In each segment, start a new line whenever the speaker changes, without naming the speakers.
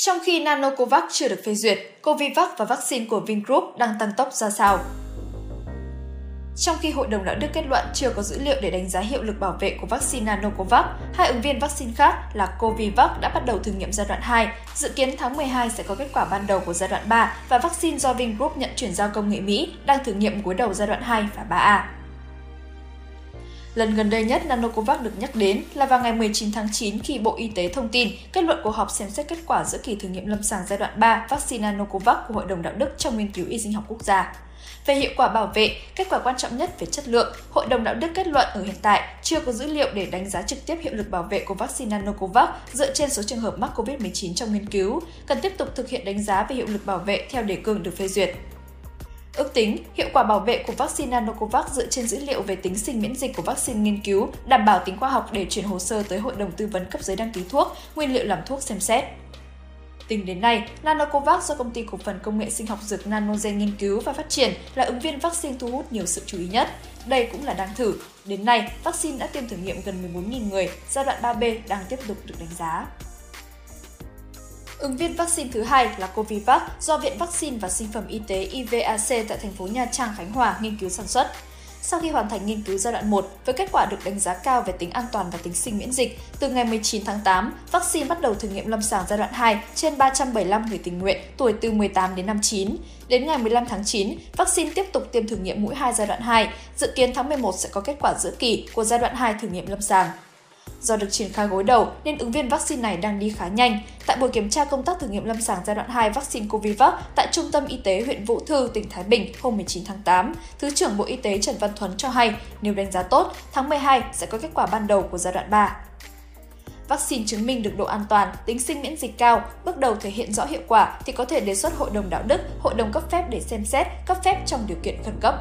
Trong khi Nanocovax chưa được phê duyệt, Covivac và vaccine của Vingroup đang tăng tốc ra sao? Trong khi Hội đồng Đạo đức kết luận chưa có dữ liệu để đánh giá hiệu lực bảo vệ của vaccine Nanocovax, hai ứng viên vaccine khác là Covivac đã bắt đầu thử nghiệm giai đoạn 2. Dự kiến tháng 12 sẽ có kết quả ban đầu của giai đoạn 3 và vaccine do Vingroup nhận chuyển giao công nghệ Mỹ đang thử nghiệm cuối đầu giai đoạn 2 và 3A. Lần gần đây nhất Nanocovax được nhắc đến là vào ngày 19 tháng 9 khi Bộ Y tế thông tin kết luận cuộc họp xem xét kết quả giữa kỳ thử nghiệm lâm sàng giai đoạn 3 vaccine Nanocovax của Hội đồng Đạo đức trong nghiên cứu y sinh học quốc gia. Về hiệu quả bảo vệ, kết quả quan trọng nhất về chất lượng, Hội đồng đạo đức kết luận ở hiện tại chưa có dữ liệu để đánh giá trực tiếp hiệu lực bảo vệ của vaccine Nanocovax dựa trên số trường hợp mắc COVID-19 trong nghiên cứu, cần tiếp tục thực hiện đánh giá về hiệu lực bảo vệ theo đề cương được phê duyệt. Ước tính, hiệu quả bảo vệ của vaccine Nanocovax dựa trên dữ liệu về tính sinh miễn dịch của vaccine nghiên cứu, đảm bảo tính khoa học để chuyển hồ sơ tới Hội đồng tư vấn cấp giấy đăng ký thuốc, nguyên liệu làm thuốc xem xét. Tính đến nay, Nanocovax do công ty cổ phần công nghệ sinh học dược Nanogen nghiên cứu và phát triển là ứng viên vaccine thu hút nhiều sự chú ý nhất. Đây cũng là đang thử. Đến nay, vaccine đã tiêm thử nghiệm gần 14.000 người, giai đoạn 3B đang tiếp tục được đánh giá. Ứng viên vaccine thứ hai là Covivac do Viện Vaccine và Sinh phẩm Y tế IVAC tại thành phố Nha Trang, Khánh Hòa nghiên cứu sản xuất. Sau khi hoàn thành nghiên cứu giai đoạn 1 với kết quả được đánh giá cao về tính an toàn và tính sinh miễn dịch, từ ngày 19 tháng 8, vaccine bắt đầu thử nghiệm lâm sàng giai đoạn 2 trên 375 người tình nguyện tuổi từ 18 đến 59. Đến ngày 15 tháng 9, vaccine tiếp tục tiêm thử nghiệm mũi 2 giai đoạn 2, dự kiến tháng 11 sẽ có kết quả giữa kỳ của giai đoạn 2 thử nghiệm lâm sàng. Do được triển khai gối đầu nên ứng viên vaccine này đang đi khá nhanh. Tại buổi kiểm tra công tác thử nghiệm lâm sàng giai đoạn 2 vaccine Covivac tại Trung tâm Y tế huyện Vũ Thư, tỉnh Thái Bình hôm 19 tháng 8, Thứ trưởng Bộ Y tế Trần Văn Thuấn cho hay nếu đánh giá tốt, tháng 12 sẽ có kết quả ban đầu của giai đoạn 3. Vaccine chứng minh được độ an toàn, tính sinh miễn dịch cao, bước đầu thể hiện rõ hiệu quả thì có thể đề xuất Hội đồng Đạo đức, Hội đồng cấp phép để xem xét, cấp phép trong điều kiện khẩn cấp.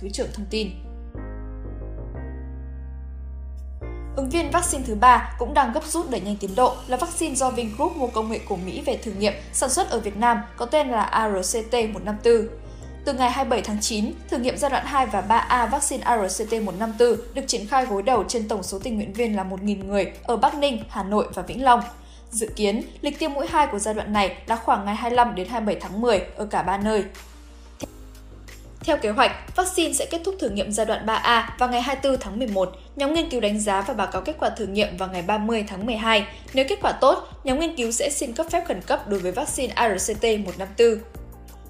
Thứ trưởng thông tin. Ứng viên vaccine thứ ba cũng đang gấp rút đẩy nhanh tiến độ là vaccine do Vingroup mua công nghệ của Mỹ về thử nghiệm sản xuất ở Việt Nam có tên là ARCT-154. Từ ngày 27 tháng 9, thử nghiệm giai đoạn 2 và 3A vaccine ARCT-154 được triển khai gối đầu trên tổng số tình nguyện viên là 1.000 người ở Bắc Ninh, Hà Nội và Vĩnh Long. Dự kiến, lịch tiêm mũi 2 của giai đoạn này là khoảng ngày 25 đến 27 tháng 10 ở cả ba nơi. Theo kế hoạch, vaccine sẽ kết thúc thử nghiệm giai đoạn 3A vào ngày 24 tháng 11. Nhóm nghiên cứu đánh giá và báo cáo kết quả thử nghiệm vào ngày 30 tháng 12. Nếu kết quả tốt, nhóm nghiên cứu sẽ xin cấp phép khẩn cấp đối với vaccine ARCT-154.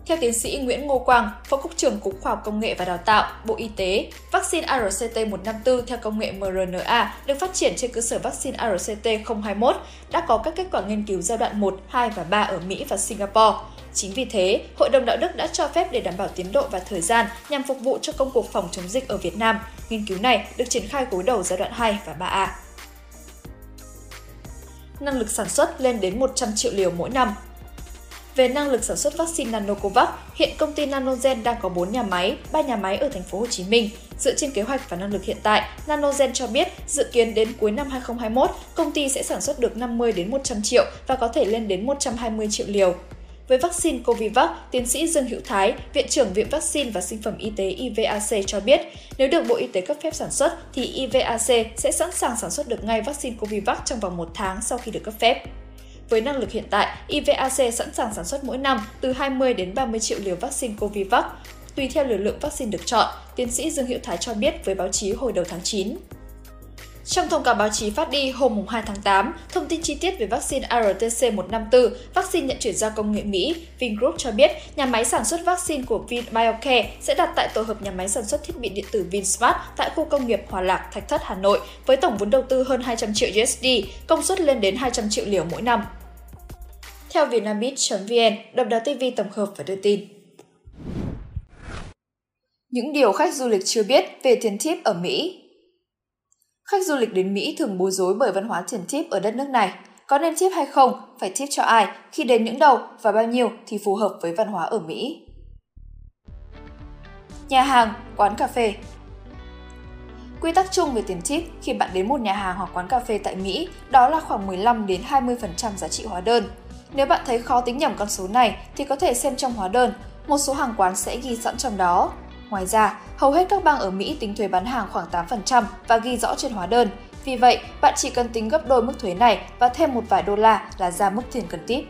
Theo tiến sĩ Nguyễn Ngô Quang, Phó Cục trưởng Cục Khoa học Công nghệ và Đào tạo, Bộ Y tế, vaccine ARCT-154 theo công nghệ mRNA được phát triển trên cơ sở vaccine ARCT-021 đã có các kết quả nghiên cứu giai đoạn 1, 2 và 3 ở Mỹ và Singapore. Chính vì thế, Hội đồng Đạo đức đã cho phép để đảm bảo tiến độ và thời gian nhằm phục vụ cho công cuộc phòng chống dịch ở Việt Nam. Nghiên cứu này được triển khai gối đầu giai đoạn 2 và 3A. Năng lực sản xuất lên đến 100 triệu liều mỗi năm về năng lực sản xuất vaccine Nanocovax, hiện công ty Nanogen đang có 4 nhà máy, 3 nhà máy ở thành phố Hồ Chí Minh. Dựa trên kế hoạch và năng lực hiện tại, Nanogen cho biết dự kiến đến cuối năm 2021, công ty sẽ sản xuất được 50 đến 100 triệu và có thể lên đến 120 triệu liều. Với vaccine Covivac, tiến sĩ Dương Hữu Thái, Viện trưởng Viện Vaccine và Sinh phẩm Y tế IVAC cho biết, nếu được Bộ Y tế cấp phép sản xuất thì IVAC sẽ sẵn sàng sản xuất được ngay vaccine Covivac trong vòng một tháng sau khi được cấp phép. Với năng lực hiện tại, IVAC sẵn sàng sản xuất mỗi năm từ 20 đến 30 triệu liều vaccine Covivac, tùy theo liều lượng vaccine được chọn, tiến sĩ Dương Hữu Thái cho biết với báo chí hồi đầu tháng 9. Trong thông cáo báo chí phát đi hôm 2 tháng 8, thông tin chi tiết về vaccine ARTC-154, vaccine nhận chuyển giao công nghệ Mỹ, Vingroup cho biết nhà máy sản xuất vaccine của VinBioCare sẽ đặt tại tổ hợp nhà máy sản xuất thiết bị điện tử VinSmart tại khu công nghiệp Hòa Lạc, Thạch Thất, Hà Nội với tổng vốn đầu tư hơn 200 triệu USD, công suất lên đến 200 triệu liều mỗi năm. Theo vietnamit.vn, Độc đáo TV tổng hợp và đưa tin. Những điều khách du lịch chưa biết về tiền thiếp ở Mỹ Khách du lịch đến Mỹ thường bối rối bởi văn hóa tiền tip ở đất nước này. Có nên tip hay không, phải tip cho ai, khi đến những đâu và bao nhiêu thì phù hợp với văn hóa ở Mỹ. Nhà hàng, quán cà phê Quy tắc chung về tiền tip khi bạn đến một nhà hàng hoặc quán cà phê tại Mỹ đó là khoảng 15 đến 20% giá trị hóa đơn. Nếu bạn thấy khó tính nhầm con số này thì có thể xem trong hóa đơn, một số hàng quán sẽ ghi sẵn trong đó. Ngoài ra, hầu hết các bang ở Mỹ tính thuế bán hàng khoảng 8% và ghi rõ trên hóa đơn. Vì vậy, bạn chỉ cần tính gấp đôi mức thuế này và thêm một vài đô la là ra mức tiền cần tip.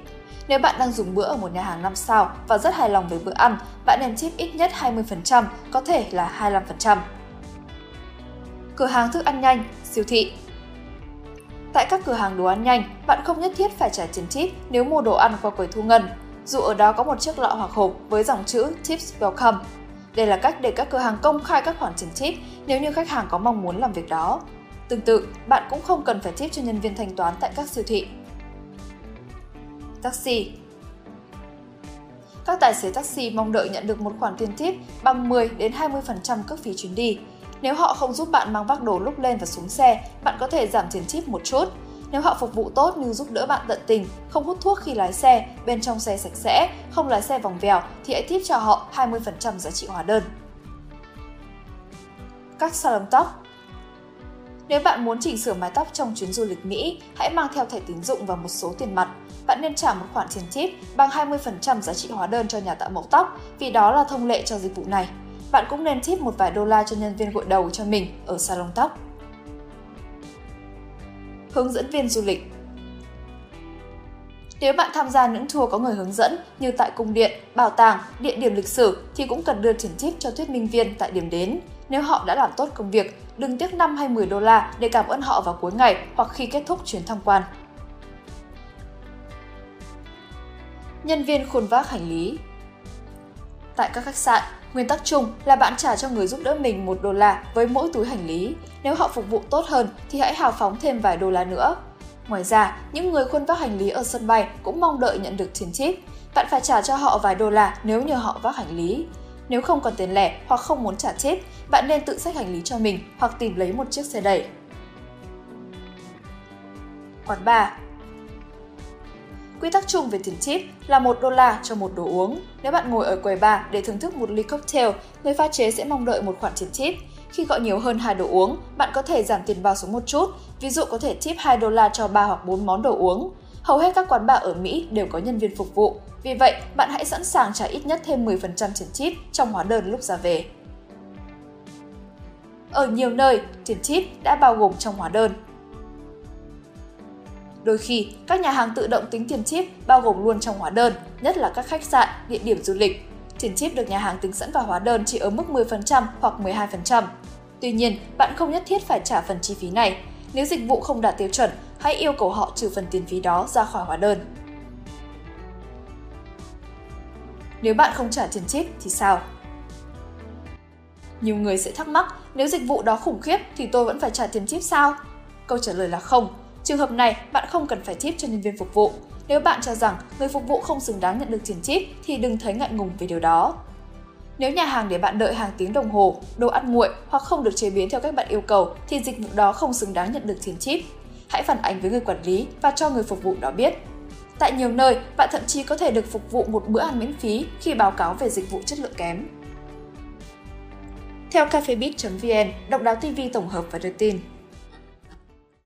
Nếu bạn đang dùng bữa ở một nhà hàng 5 sao và rất hài lòng với bữa ăn, bạn nên tip ít nhất 20%, có thể là 25%. Cửa hàng thức ăn nhanh, siêu thị Tại các cửa hàng đồ ăn nhanh, bạn không nhất thiết phải trả tiền tip nếu mua đồ ăn qua quầy thu ngân, dù ở đó có một chiếc lọ hoặc hộp với dòng chữ Tips Welcome. Đây là cách để các cửa hàng công khai các khoản tiền tip nếu như khách hàng có mong muốn làm việc đó. Tương tự, bạn cũng không cần phải tip cho nhân viên thanh toán tại các siêu thị. Taxi Các tài xế taxi mong đợi nhận được một khoản tiền tip bằng 10 đến 20% cước phí chuyến đi. Nếu họ không giúp bạn mang vác đồ lúc lên và xuống xe, bạn có thể giảm tiền tip một chút. Nếu họ phục vụ tốt như giúp đỡ bạn tận tình, không hút thuốc khi lái xe, bên trong xe sạch sẽ, không lái xe vòng vèo thì hãy tip cho họ 20% giá trị hóa đơn. Các salon tóc nếu bạn muốn chỉnh sửa mái tóc trong chuyến du lịch Mỹ, hãy mang theo thẻ tín dụng và một số tiền mặt. Bạn nên trả một khoản tiền tip bằng 20% giá trị hóa đơn cho nhà tạo mẫu tóc, vì đó là thông lệ cho dịch vụ này. Bạn cũng nên tip một vài đô la cho nhân viên gội đầu cho mình ở salon tóc. Hướng dẫn viên du lịch nếu bạn tham gia những tour có người hướng dẫn như tại cung điện, bảo tàng, địa điểm lịch sử thì cũng cần đưa tiền tip cho thuyết minh viên tại điểm đến. Nếu họ đã làm tốt công việc, đừng tiếc 5 hay 10 đô la để cảm ơn họ vào cuối ngày hoặc khi kết thúc chuyến tham quan. Nhân viên khuôn vác hành lý Tại các khách sạn, nguyên tắc chung là bạn trả cho người giúp đỡ mình một đô la với mỗi túi hành lý. Nếu họ phục vụ tốt hơn thì hãy hào phóng thêm vài đô la nữa. Ngoài ra, những người khuân vác hành lý ở sân bay cũng mong đợi nhận được tiền tip. Bạn phải trả cho họ vài đô la nếu nhờ họ vác hành lý. Nếu không còn tiền lẻ hoặc không muốn trả tip, bạn nên tự xách hành lý cho mình hoặc tìm lấy một chiếc xe đẩy. Quán bar Quy tắc chung về tiền tip là 1 đô la cho một đồ uống. Nếu bạn ngồi ở quầy bar để thưởng thức một ly cocktail, người pha chế sẽ mong đợi một khoản tiền tip. Khi gọi nhiều hơn hai đồ uống, bạn có thể giảm tiền vào xuống một chút, ví dụ có thể tip 2 đô la cho 3 hoặc 4 món đồ uống. Hầu hết các quán bar ở Mỹ đều có nhân viên phục vụ, vì vậy bạn hãy sẵn sàng trả ít nhất thêm 10% tiền tip trong hóa đơn lúc ra về. Ở nhiều nơi, tiền tip đã bao gồm trong hóa đơn. Đôi khi, các nhà hàng tự động tính tiền chip bao gồm luôn trong hóa đơn, nhất là các khách sạn, địa điểm du lịch. Tiền chip được nhà hàng tính sẵn vào hóa đơn chỉ ở mức 10% hoặc 12%. Tuy nhiên, bạn không nhất thiết phải trả phần chi phí này. Nếu dịch vụ không đạt tiêu chuẩn, hãy yêu cầu họ trừ phần tiền phí đó ra khỏi hóa đơn. Nếu bạn không trả tiền chip thì sao? Nhiều người sẽ thắc mắc, nếu dịch vụ đó khủng khiếp thì tôi vẫn phải trả tiền chip sao? Câu trả lời là không. Trường hợp này, bạn không cần phải tip cho nhân viên phục vụ. Nếu bạn cho rằng người phục vụ không xứng đáng nhận được tiền tip thì đừng thấy ngại ngùng về điều đó. Nếu nhà hàng để bạn đợi hàng tiếng đồng hồ, đồ ăn nguội hoặc không được chế biến theo cách bạn yêu cầu thì dịch vụ đó không xứng đáng nhận được tiền tip. Hãy phản ánh với người quản lý và cho người phục vụ đó biết. Tại nhiều nơi, bạn thậm chí có thể được phục vụ một bữa ăn miễn phí khi báo cáo về dịch vụ chất lượng kém. Theo cafebit.vn, độc đáo TV tổng hợp và đưa tin.